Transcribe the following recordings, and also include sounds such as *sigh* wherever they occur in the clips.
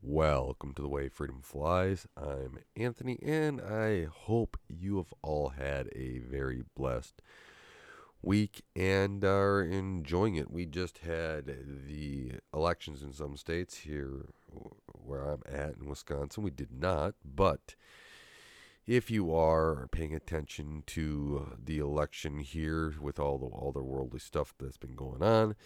Welcome to the way freedom flies. I'm Anthony, and I hope you have all had a very blessed week and are enjoying it. We just had the elections in some states here where I'm at in Wisconsin. We did not, but if you are paying attention to the election here with all the all the worldly stuff that's been going on,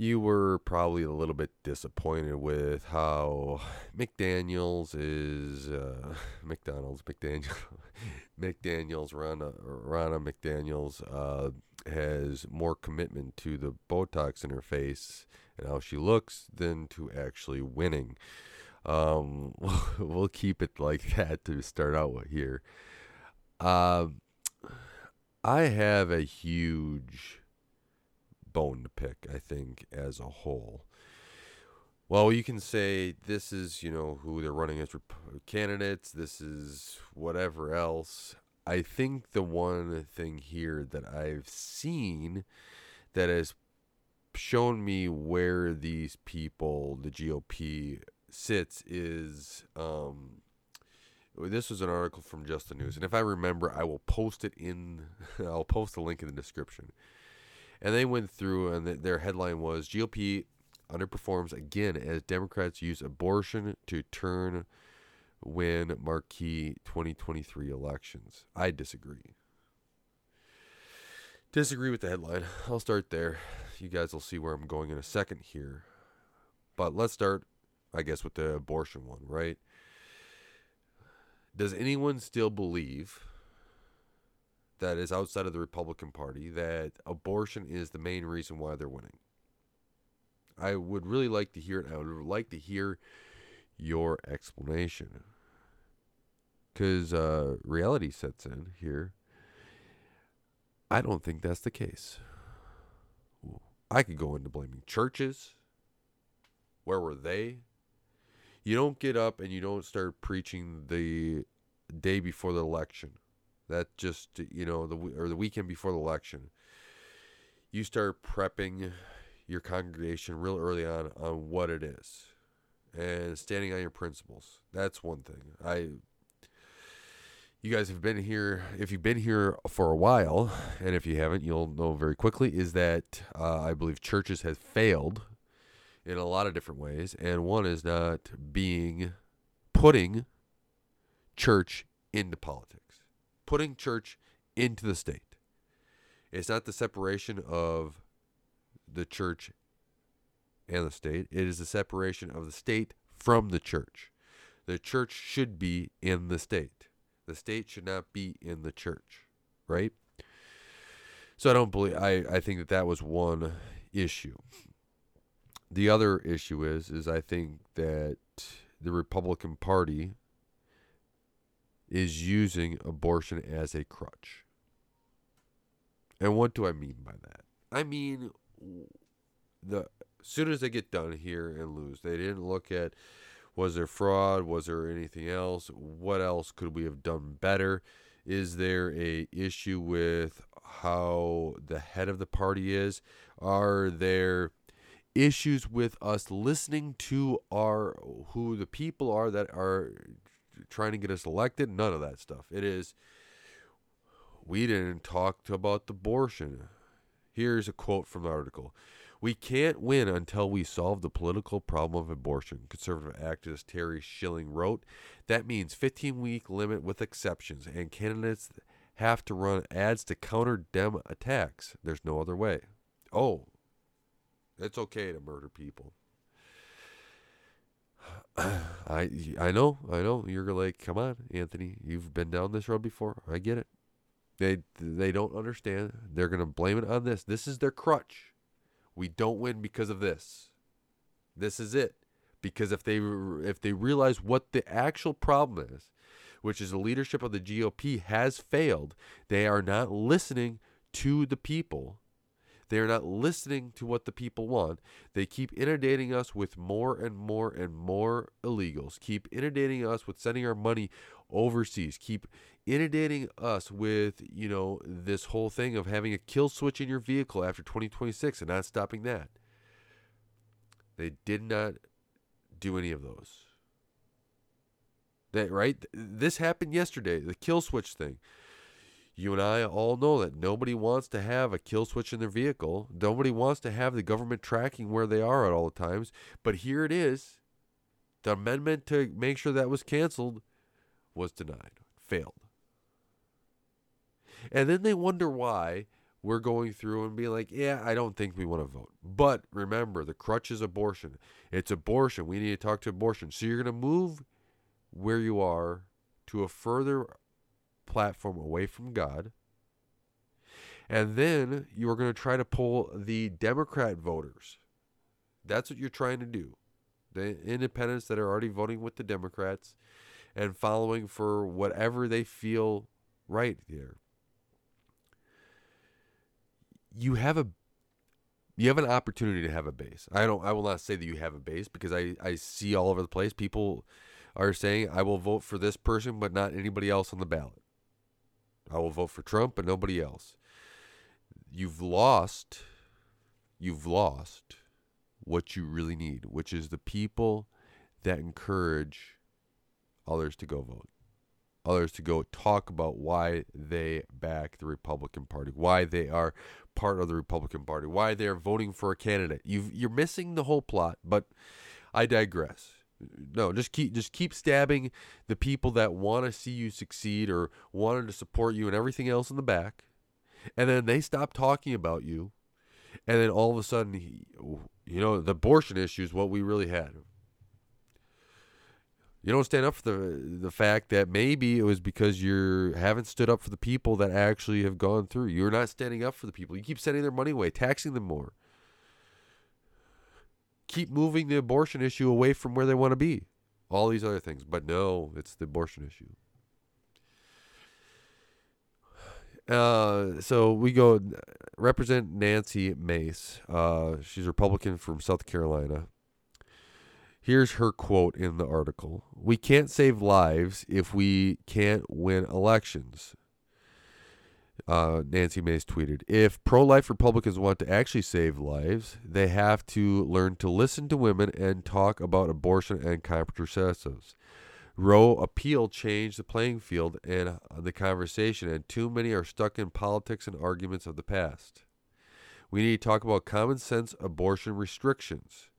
you were probably a little bit disappointed with how *sighs* McDaniels is uh, *laughs* McDonald's McDaniel *laughs* McDaniels Ronna Ronna McDaniels uh, has more commitment to the Botox in her face and how she looks than to actually winning. Um, *laughs* we'll keep it like that to start out with here. Uh, I have a huge bone to pick, I think, as a whole. Well, you can say this is, you know, who they're running as candidates, this is whatever else. I think the one thing here that I've seen that has shown me where these people, the GOP, sits is um, this was an article from Just the News, and if I remember, I will post it in. *laughs* I'll post a link in the description and they went through, and the, their headline was GOP underperforms again as Democrats use abortion to turn win marquee 2023 elections. I disagree. Disagree with the headline. I'll start there. You guys will see where I'm going in a second here. But let's start, I guess, with the abortion one, right? Does anyone still believe that is outside of the Republican Party that abortion is the main reason why they're winning. I would really like to hear it. I would like to hear your explanation. Because uh, reality sets in here. I don't think that's the case. I could go into blaming churches. Where were they? You don't get up and you don't start preaching the day before the election that just you know the or the weekend before the election, you start prepping your congregation real early on on what it is, and standing on your principles. That's one thing. I you guys have been here if you've been here for a while and if you haven't you'll know very quickly is that uh, i believe churches have failed in a lot of different ways and one is not being putting church into politics putting church into the state. It's not the separation of the church and the state, it is the separation of the state from the church. The church should be in the state. The state should not be in the church, right? So I don't believe I, I think that that was one issue. The other issue is is I think that the Republican Party is using abortion as a crutch. And what do I mean by that? I mean the as soon as they get done here and lose, they didn't look at was there fraud, was there anything else? What else could we have done better? Is there a issue with how the head of the party is? Are there issues with us listening to our who the people are that are trying to get us elected. None of that stuff. It is, we didn't talk about abortion. Here's a quote from the article. We can't win until we solve the political problem of abortion, conservative activist Terry Schilling wrote. That means 15 week limit with exceptions, and candidates have to run ads to counter Dem attacks. There's no other way. Oh, it's okay to murder people. *sighs* I I know, I know. You're like, come on, Anthony. You've been down this road before. I get it. They they don't understand. They're gonna blame it on this. This is their crutch. We don't win because of this. This is it. Because if they if they realize what the actual problem is, which is the leadership of the GOP has failed, they are not listening to the people they are not listening to what the people want. They keep inundating us with more and more and more illegals, keep inundating us with sending our money overseas, keep inundating us with, you know, this whole thing of having a kill switch in your vehicle after 2026 and not stopping that. They did not do any of those. That right? This happened yesterday, the kill switch thing. You and I all know that nobody wants to have a kill switch in their vehicle. Nobody wants to have the government tracking where they are at all times. But here it is. The amendment to make sure that was canceled was denied, failed. And then they wonder why we're going through and being like, yeah, I don't think we want to vote. But remember, the crutch is abortion. It's abortion. We need to talk to abortion. So you're going to move where you are to a further platform away from God. And then you are going to try to pull the Democrat voters. That's what you're trying to do. The independents that are already voting with the Democrats and following for whatever they feel right there. You have a you have an opportunity to have a base. I don't I will not say that you have a base because I, I see all over the place people are saying I will vote for this person but not anybody else on the ballot. I will vote for Trump but nobody else. You've lost you've lost what you really need, which is the people that encourage others to go vote, others to go talk about why they back the Republican Party, why they are part of the Republican Party, why they are voting for a candidate. you you're missing the whole plot, but I digress. No, just keep just keep stabbing the people that want to see you succeed or wanted to support you and everything else in the back, and then they stop talking about you, and then all of a sudden, you know, the abortion issue is what we really had. You don't stand up for the the fact that maybe it was because you haven't stood up for the people that actually have gone through. You're not standing up for the people. You keep sending their money away, taxing them more. Keep moving the abortion issue away from where they want to be. All these other things, but no, it's the abortion issue. Uh, so we go represent Nancy Mace. Uh, she's Republican from South Carolina. Here's her quote in the article We can't save lives if we can't win elections. Uh, Nancy Mace tweeted If pro life Republicans want to actually save lives, they have to learn to listen to women and talk about abortion and contraceptives. Roe appeal changed the playing field and the conversation, and too many are stuck in politics and arguments of the past. We need to talk about common sense abortion restrictions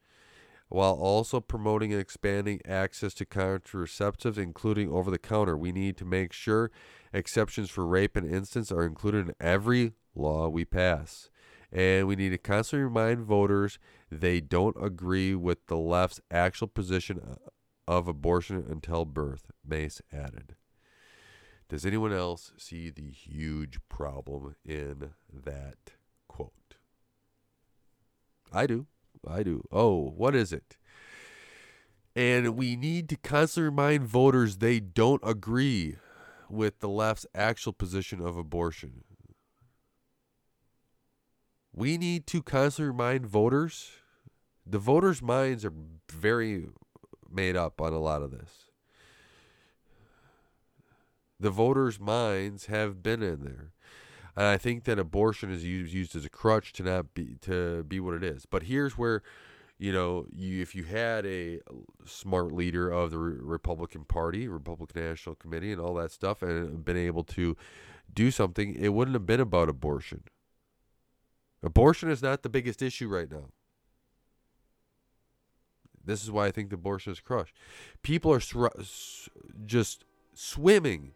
while also promoting and expanding access to contraceptives, including over the counter. We need to make sure exceptions for rape and incest are included in every law we pass. And we need to constantly remind voters they don't agree with the left's actual position uh, of abortion until birth, Mace added. Does anyone else see the huge problem in that quote? I do. I do. Oh, what is it? And we need to constantly remind voters they don't agree with the left's actual position of abortion. We need to constantly remind voters. The voters' minds are very made up on a lot of this. The voters' minds have been in there. And I think that abortion is used, used as a crutch to not be to be what it is. But here's where, you know, you if you had a smart leader of the Republican Party, Republican National Committee, and all that stuff, and been able to do something, it wouldn't have been about abortion. Abortion is not the biggest issue right now. This is why I think the abortion is crushed. People are sw- just swimming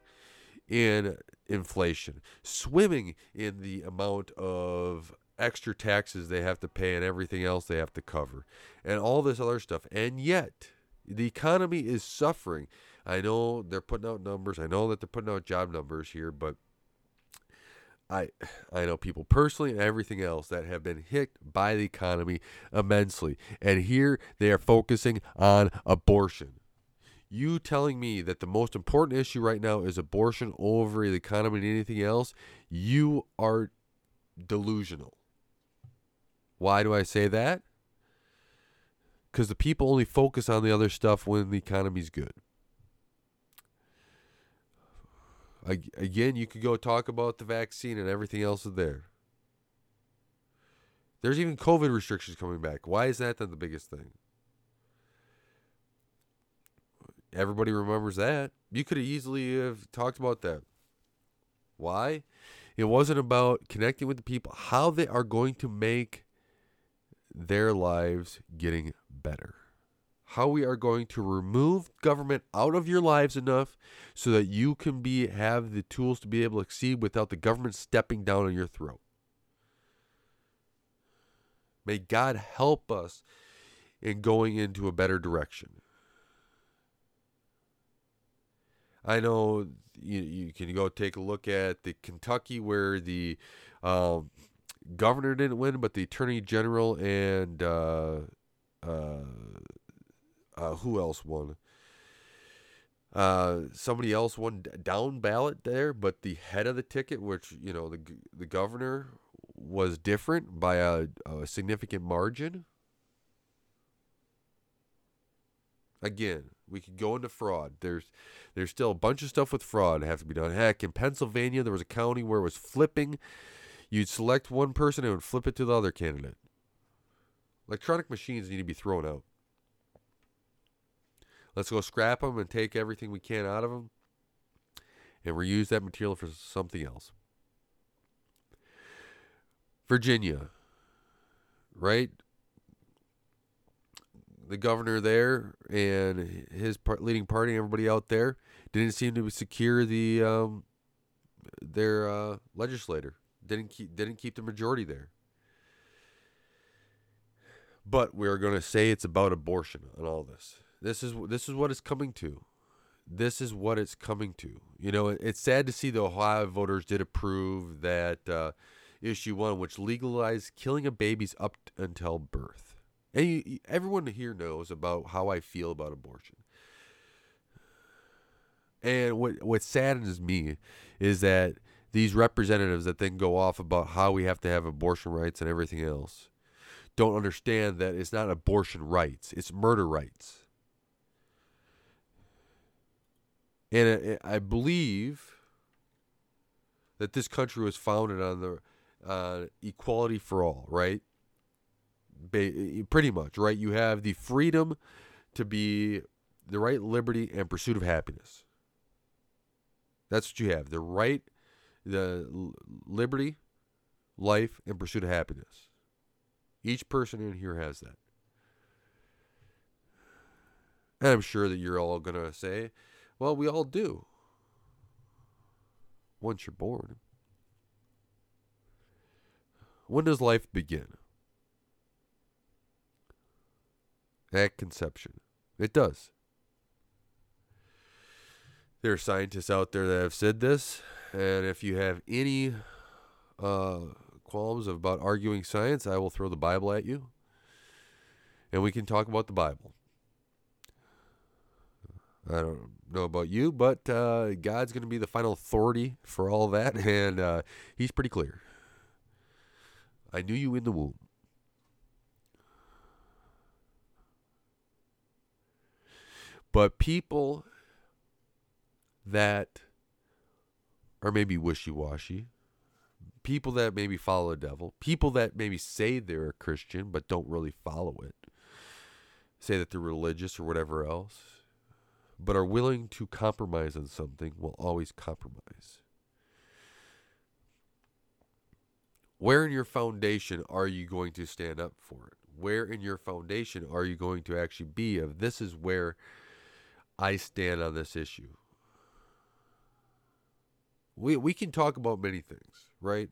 in inflation, swimming in the amount of extra taxes they have to pay and everything else they have to cover, and all this other stuff. And yet, the economy is suffering. I know they're putting out numbers. I know that they're putting out job numbers here, but I I know people personally and everything else that have been hit by the economy immensely. And here they are focusing on abortion. You telling me that the most important issue right now is abortion over the economy and anything else, you are delusional. Why do I say that? Because the people only focus on the other stuff when the economy's good. Again, you could go talk about the vaccine and everything else there. There's even COVID restrictions coming back. Why is that not the biggest thing? everybody remembers that. You could have easily have talked about that. Why? It wasn't about connecting with the people, how they are going to make their lives getting better. How we are going to remove government out of your lives enough so that you can be have the tools to be able to succeed without the government stepping down on your throat. May God help us in going into a better direction. I know you, you can go take a look at the Kentucky where the um, governor didn't win, but the attorney general and uh, uh, uh, who else won? Uh, somebody else won down ballot there, but the head of the ticket, which you know the the governor was different by a, a significant margin. Again, we could go into fraud. There's there's still a bunch of stuff with fraud that have to be done. Heck, in Pennsylvania, there was a county where it was flipping. You'd select one person and would flip it to the other candidate. Electronic machines need to be thrown out. Let's go scrap them and take everything we can out of them and reuse that material for something else. Virginia, right? the governor there and his part, leading party, everybody out there, didn't seem to secure the um, their uh, legislator. Didn't keep didn't keep the majority there. But we're going to say it's about abortion and all this. This is this is what it's coming to. This is what it's coming to. You know, it's sad to see the Ohio voters did approve that uh, issue one, which legalized killing of babies up until birth and you, everyone here knows about how I feel about abortion. And what what saddens me is that these representatives that then go off about how we have to have abortion rights and everything else don't understand that it's not abortion rights, it's murder rights. And I believe that this country was founded on the uh, equality for all, right? pretty much, right? You have the freedom to be the right liberty and pursuit of happiness. That's what you have. The right, the liberty, life, and pursuit of happiness. Each person in here has that. And I'm sure that you're all going to say, well, we all do. Once you're born. When does life begin? at conception. It does. There are scientists out there that have said this, and if you have any uh, qualms about arguing science, I will throw the Bible at you, and we can talk about the Bible. I don't know about you, but uh, God's going to be the final authority for all that, *laughs* and uh, He's pretty clear. I knew you in the womb. But people that are maybe wishy washy, people that maybe follow the devil, people that maybe say they're a Christian but don't really follow it, say that they're religious or whatever else, but are willing to compromise on something, will always compromise. Where in your foundation are you going to stand up for it? Where in your foundation are you going to actually be of this is where I stand on this issue. We we can talk about many things, right?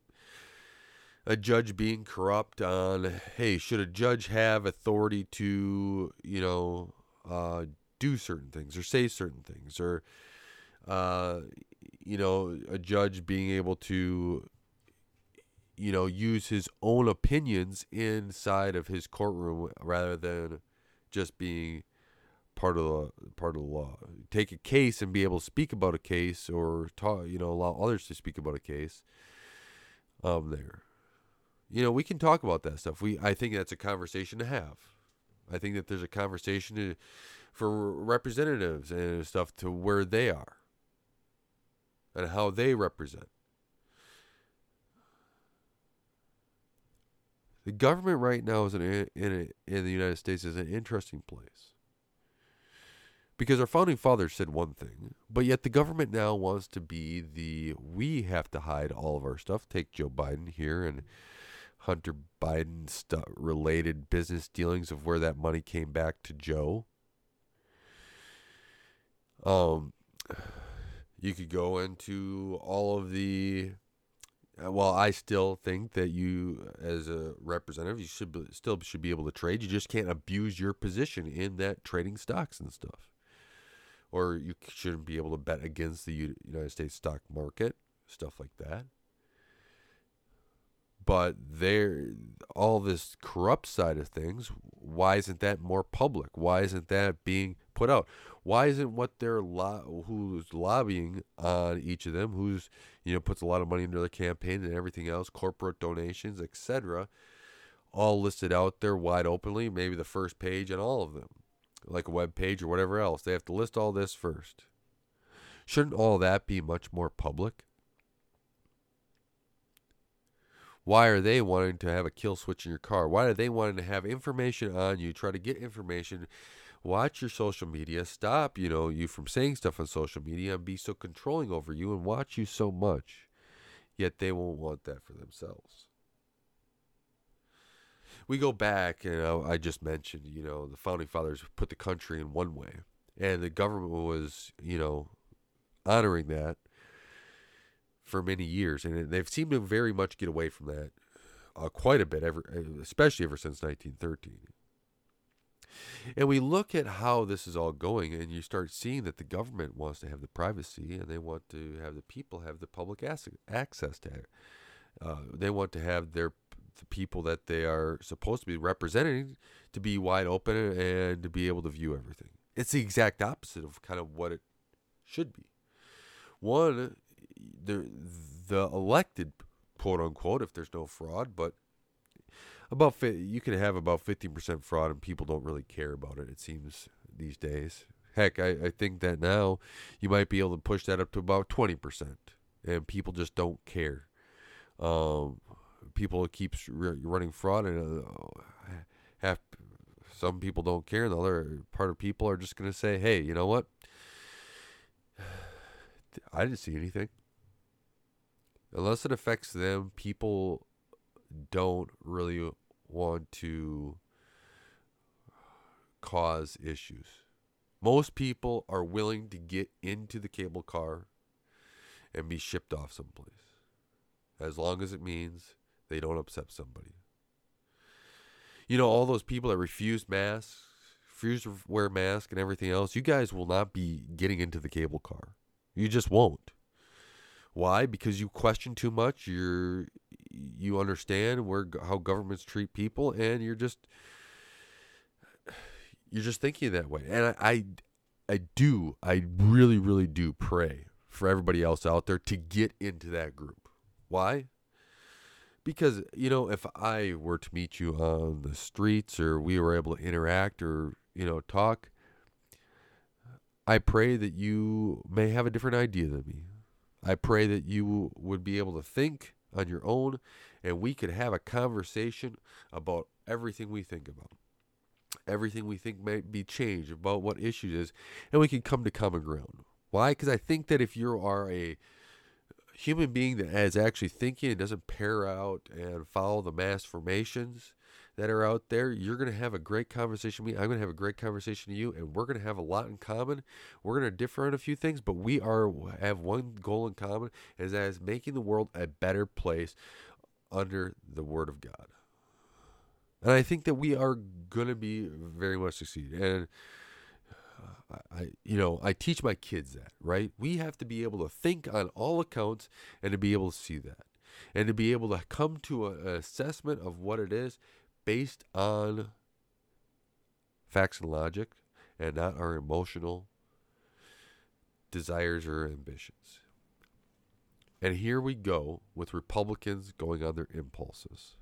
A judge being corrupt on, hey, should a judge have authority to, you know, uh, do certain things or say certain things, or, uh, you know, a judge being able to, you know, use his own opinions inside of his courtroom rather than just being part of the part of the law. Take a case and be able to speak about a case, or talk, you know, allow others to speak about a case. Um, there, you know, we can talk about that stuff. We, I think that's a conversation to have. I think that there's a conversation to, for representatives and stuff to where they are and how they represent. The government right now is in in, in the United States is an interesting place Because our founding fathers said one thing, but yet the government now wants to be the we have to hide all of our stuff. Take Joe Biden here and Hunter Biden related business dealings of where that money came back to Joe. Um you could go into all of the uh, well, I still think that you, as a representative, you should be, still should be able to trade. You just can't abuse your position in that trading stocks and stuff, or you shouldn't be able to bet against the United States stock market, stuff like that. But there, all this corrupt side of things, why isn't that more public? Why isn't that being put out? Why isn't what they're lo- who's lobbying on each of them, who's you know puts a lot of money into their campaign and everything else, corporate donations, etc., all listed out there wide openly, maybe the first page on all of them, like a web page or whatever else. They have to list all this first. Shouldn't all that be much more public? Why are they wanting to have a kill switch in your car? Why are they wanting to have information on you, try to get information? Watch your social media. Stop, you know, you from saying stuff on social media and be so controlling over you and watch you so much. Yet they won't want that for themselves. We go back, you know, I just mentioned, you know, the founding fathers put the country in one way, and the government was, you know, honoring that for many years, and they've seemed to very much get away from that uh, quite a bit, ever, especially ever since 1913. And we look at how this is all going, and you start seeing that the government wants to have the privacy, and they want to have the people have the public access to it. Uh, they want to have their the people that they are supposed to be representing to be wide open and to be able to view everything. It's the exact opposite of kind of what it should be. One, the the elected quote unquote, if there's no fraud, but about you can have about 15% fraud and people don't really care about it it seems these days heck I, I think that now you might be able to push that up to about 20% and people just don't care um, people keep running fraud and uh, half some people don't care. The other part of people are just going to say hey you know what? *sighs* I didn't see anything. Unless it affects them people don't really want to cause issues. Most people are willing to get into the cable car and be shipped off someplace. As long as it means they don't upset somebody. You know, all those people that refuse masks, refuse to wear masks and everything else, you guys will not be getting into the cable car. You just won't. Why? Because you question too much. You're you understand where how governments treat people, and you're just you're just thinking that way. And I, I, I do, I really, really do pray for everybody else out there to get into that group. Why? Because you know, if I were to meet you on the streets, or we were able to interact, or you know, talk. I pray that you may have a different idea than me. I pray that you would be able to think on your own and we could have a conversation about everything we think about. Everything we think might be changed about what issues is, and we can come to common ground. Why? Because I think that if you are a human being that is actually thinking and doesn't pair out and follow the mass formations that are out there, you're going to have a great conversation with me. I'm going to have a great conversation with you, and we're going to have a lot in common. We're going to differ on a few things, but we are have one goal in common, is that is making the world a better place under the Word of God. And I think that we are going to be very much succeed. And I, you know, I teach my kids that, right? We have to be able to think on all accounts and to be able to see that and to be able to come to an assessment of what it is based on facts and logic and not our emotional desires or ambitions. And here we go with Republicans going on their impulses.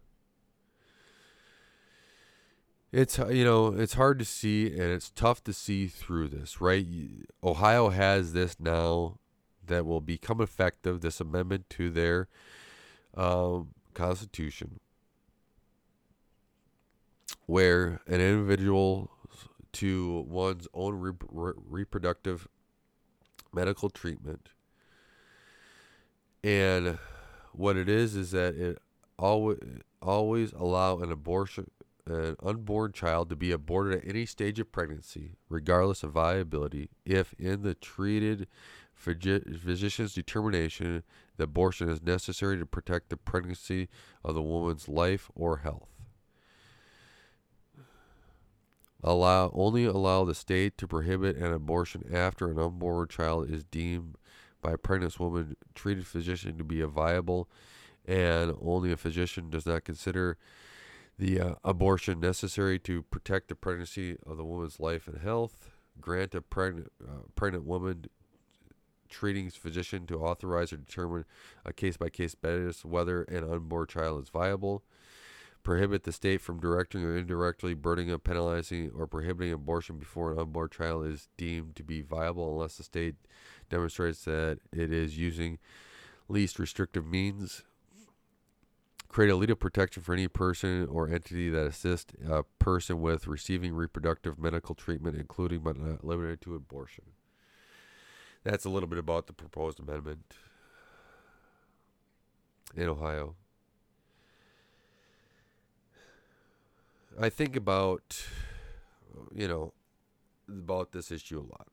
It's you know it's hard to see and it's tough to see through this, right? Ohio has this now that will become effective. This amendment to their um, constitution, where an individual to one's own re- re- reproductive medical treatment. And what it is is that it always always allow an abortion an unborn child to be aborted at any stage of pregnancy, regardless of viability, if in the treated physician's determination the abortion is necessary to protect the pregnancy of the woman's life or health. Allow only allow the state to prohibit an abortion after an unborn child is deemed by a pregnant woman treated physician to be a viable and only a physician does not consider the uh, abortion necessary to protect the pregnancy of the woman's life and health, grant a pregnant uh, pregnant woman treating physician to authorize or determine a case by case basis whether an unborn child is viable, prohibit the state from directing or indirectly burdening, penalizing, or prohibiting abortion before an unborn child is deemed to be viable unless the state demonstrates that it is using least restrictive means create a legal protection for any person or entity that assists a person with receiving reproductive medical treatment, including but not limited to abortion. That's a little bit about the proposed amendment in Ohio. I think about, you know, about this issue a lot.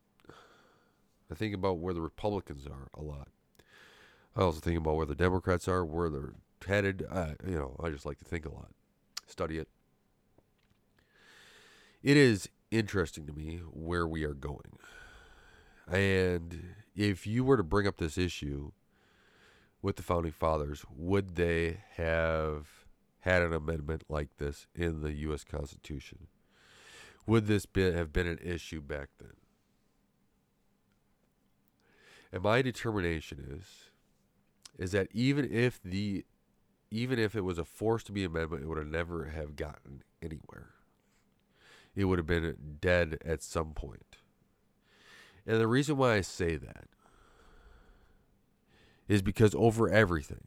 I think about where the Republicans are a lot. I also think about where the Democrats are, where they're headed. Uh, you know, I just like to think a lot, study it. It is interesting to me where we are going. And if you were to bring up this issue with the founding fathers, would they have had an amendment like this in the U.S. Constitution? Would this be, have been an issue back then? And my determination is is that even if the even if it was a forced to be amendment, it would have never have gotten anywhere. It would have been dead at some point. And the reason why I say that is because over everything,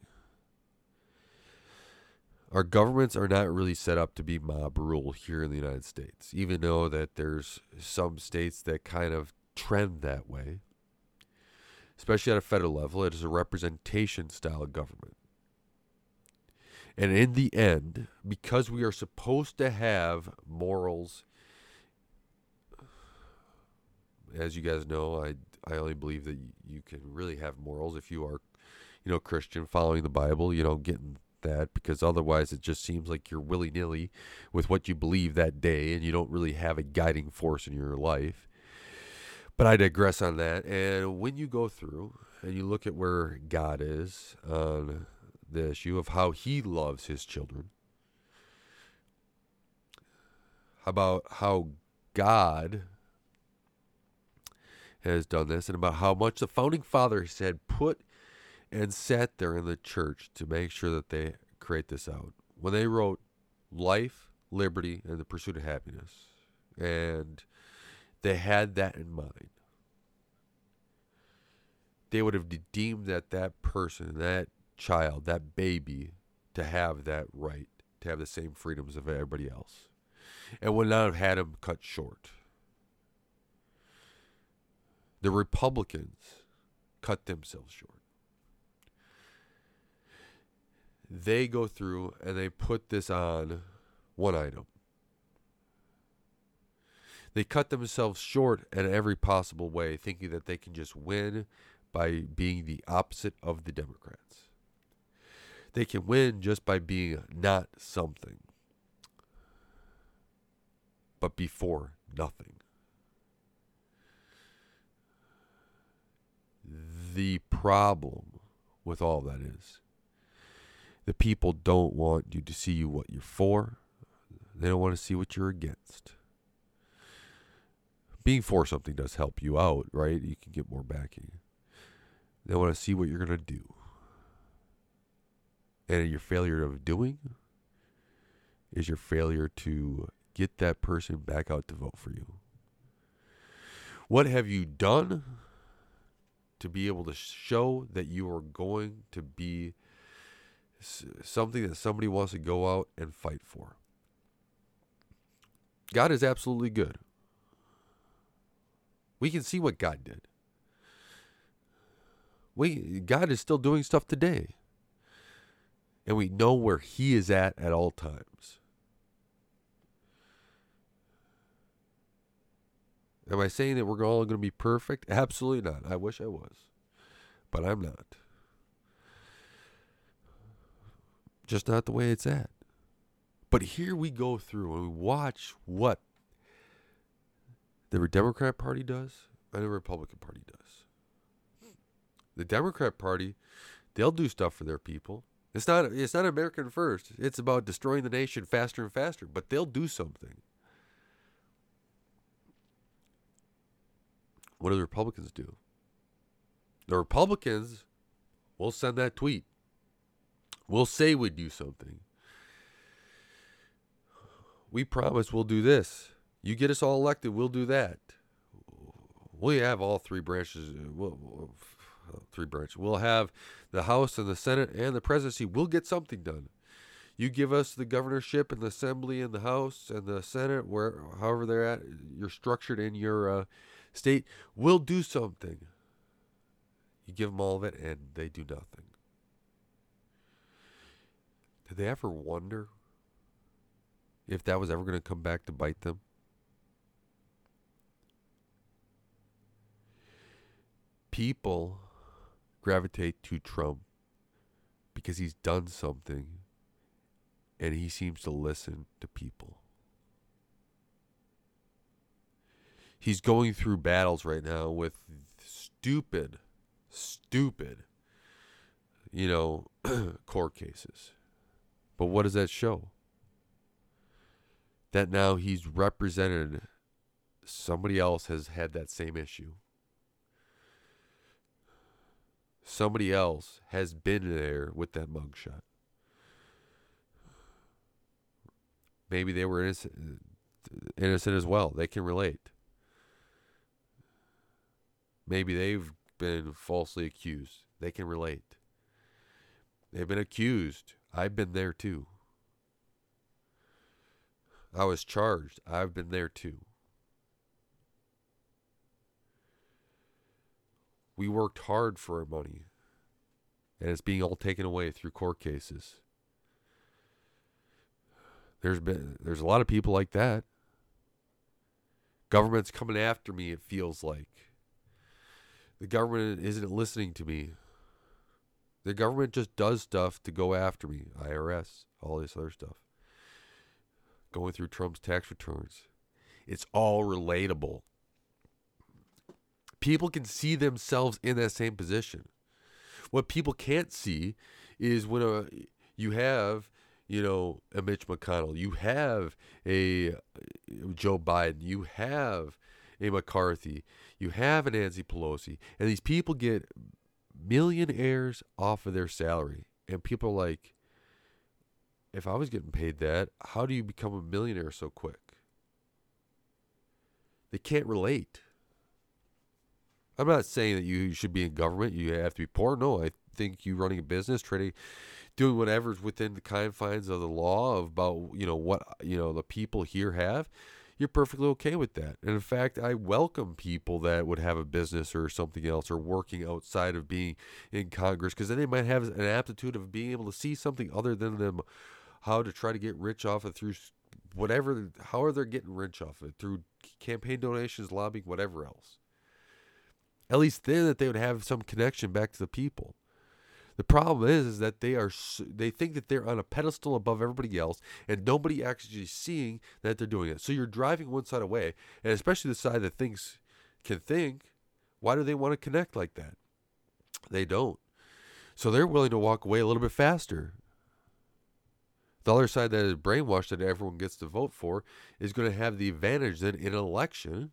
our governments are not really set up to be mob rule here in the United States, even though that there's some states that kind of trend that way. Especially at a federal level, it is a representation style of government. And in the end, because we are supposed to have morals, as you guys know, I I only believe that you can really have morals if you are, you know, Christian, following the Bible, you know, getting that because otherwise it just seems like you're willy nilly with what you believe that day and you don't really have a guiding force in your life. But I digress on that. And when you go through and you look at where God is on the issue of how he loves his children. About how God has done this and about how much the founding fathers had put and sat there in the church to make sure that they create this out. When they wrote life, liberty, and the pursuit of happiness. And they had that in mind. They would have deemed that that person, that child, that baby, to have that right, to have the same freedoms of everybody else, and would not have had him cut short. The Republicans cut themselves short. They go through and they put this on one item. They cut themselves short in every possible way, thinking that they can just win by being the opposite of the Democrats. They can win just by being not something, but before nothing. The problem with all that is the people don't want you to see what you're for. They don't want to see what you're against. Being for something does help you out, right? You can get more backing. They want to see what you're going to do and your failure of doing is your failure to get that person back out to vote for you. What have you done to be able to show that you are going to be something that somebody wants to go out and fight for? God is absolutely good. We can see what God did. We God is still doing stuff today. And we know where he is at at all times. Am I saying that we're all going to be perfect? Absolutely not. I wish I was. But I'm not. Just not the way it's at. But here we go through and we watch what the Democrat Party does and the Republican Party does. The Democrat Party, they'll do stuff for their people. It's not it's not American first. It's about destroying the nation faster and faster, but they'll do something. What do the Republicans do? The Republicans will send that tweet. We'll say we do something. We promise we'll do this. You get us all elected, we'll do that. We have all three branches. Uh, we'll, three branches. We'll have the House and the Senate and the presidency. We'll get something done. You give us the governorship and the assembly and the House and the Senate, where however they're at, you're structured in your uh, state. We'll do something. You give them all of it, and they do nothing. Did they ever wonder if that was ever going to come back to bite them? People gravitate to Trump because he's done something and he seems to listen to people. He's going through battles right now with stupid, stupid, you know, *clears throat* court cases. But what does that show? That now he's represented somebody else has had that same issue somebody else has been there with that mugshot. Maybe they were innocent, innocent as well. They can relate. Maybe they've been falsely accused. They can relate. They've been accused. I've been there too. I was charged. I've been there too. We worked hard for our money, and it's being all taken away through court cases. There's been there's a lot of people like that. Government's coming after me, it feels like. The government isn't listening to me. The government just does stuff to go after me. IRS, all this other stuff. Going through Trump's tax returns. It's all relatable people can see themselves in that same position. What people can't see is when a, you have, you know, a Mitch McConnell, you have a uh, Joe Biden, you have a McCarthy, you have a Nancy Pelosi, and these people get millionaires off of their salary. And people are like, if I was getting paid that, how do you become a millionaire so quick? They can't relate. I'm not saying that you should be in government. You have to be poor. No, I think you running a business, trading, doing whatever's within the confines of the law about you know what you know the people here have. You're perfectly okay with that. And in fact, I welcome people that would have a business or something else or working outside of being in Congress because then they might have an aptitude of being able to see something other than them how to try to get rich off of through whatever how are they getting rich off of it through campaign donations lobbying whatever else at least then that they would have some connection back to the people. The problem is, is that they are they think that they're on a pedestal above everybody else, and nobody actually seeing that they're doing it. So you're driving one side away, and especially the side that thinks can think. Why do they want to connect like that? They don't. So they're willing to walk away a little bit faster. The other side that is brainwashed that everyone gets to vote for is going to have the advantage then in an election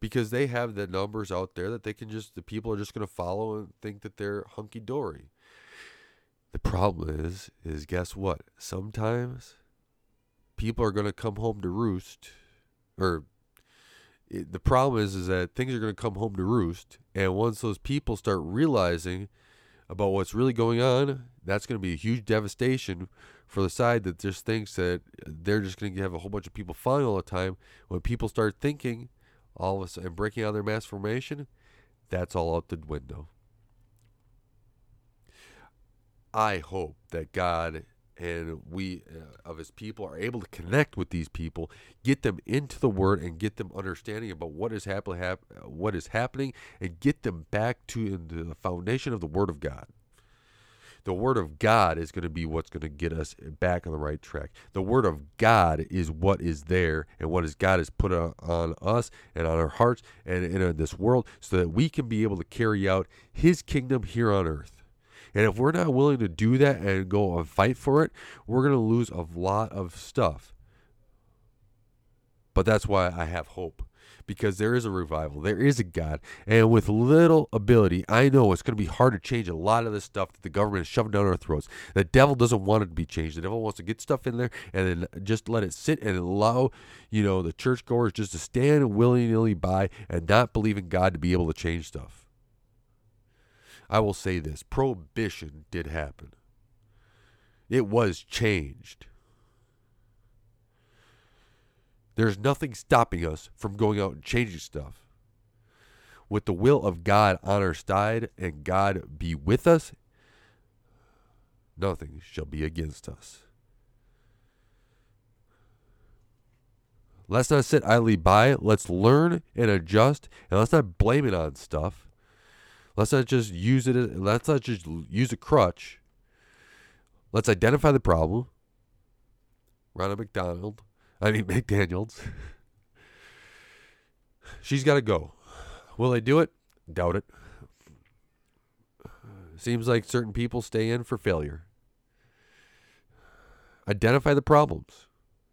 because they have the numbers out there that they can just the people are just going to follow and think that they're hunky dory. The problem is is guess what? Sometimes people are going to come home to roost or it, the problem is is that things are going to come home to roost and once those people start realizing about what's really going on, that's going to be a huge devastation for the side that just thinks that they're just going to have a whole bunch of people following all the time. When people start thinking all of a sudden breaking out their mass formation, that's all out the window. I hope that God and we uh, of his people are able to connect with these people, get them into the word and get them understanding about what is hap- hap- what is happening and get them back to the foundation of the word of God. The word of God is going to be what's going to get us back on the right track. The word of God is what is there and what is God has put on us and on our hearts and in this world so that we can be able to carry out his kingdom here on earth. And if we're not willing to do that and go and fight for it, we're going to lose a lot of stuff. But that's why I have hope because there is a revival, there is a God, and with little ability, I know it's going to be hard to change a lot of the stuff that the government is shoving down our throats. The devil doesn't want it to be changed. The devil wants to get stuff in there and then just let it sit and allow, you know, the churchgoers just to stand willy nilly by and not believe in God to be able to change stuff. I will say this prohibition did happen, it was changed. There's nothing stopping us from going out and changing stuff. With the will of God on our side and God be with us, nothing shall be against us. Let's not sit idly by. Let's learn and adjust, and let's not blame it on stuff. Let's not just use it. Let's not just use a crutch. Let's identify the problem. Ronald McDonald, I mean *laughs* McDaniel's. She's got to go. Will they do it? Doubt it. Seems like certain people stay in for failure. Identify the problems.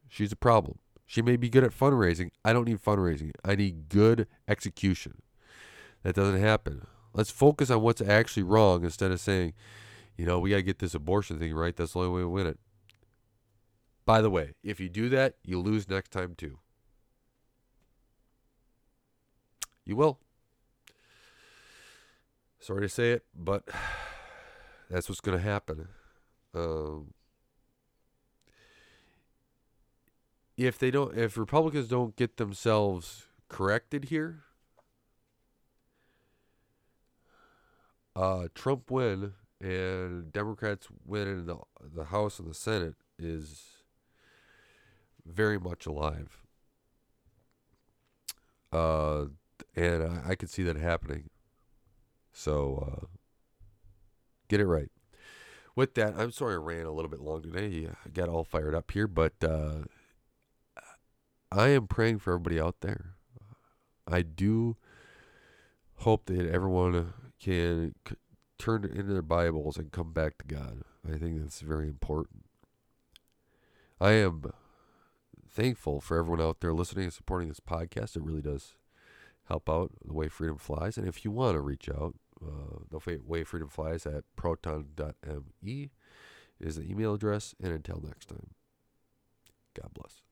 She's a problem. She may be good at fundraising. I don't need fundraising. I need good execution. That doesn't happen. Let's focus on what's actually wrong instead of saying, you know, we got to get this abortion thing right. That's the only way to win it. By the way, if you do that, you lose next time too. You will. Sorry to say it, but *sighs* that's what's going to happen. Um, if they don't, if Republicans don't get themselves corrected here, uh, Trump win and Democrats win in the the House and the Senate is very much alive. Uh, and I, I could see that happening. So uh, get it right. With that, I'm sorry I ran a little bit long today. I got all fired up here, but uh, I am praying for everybody out there. I do hope that everyone can c- turn into their Bibles and come back to God. I think that's very important. I am thankful for everyone out there listening and supporting this podcast. It really does help out the way freedom flies. And if you want to reach out, uh, the way freedom flies at proton.me is the email address. And until next time, God bless.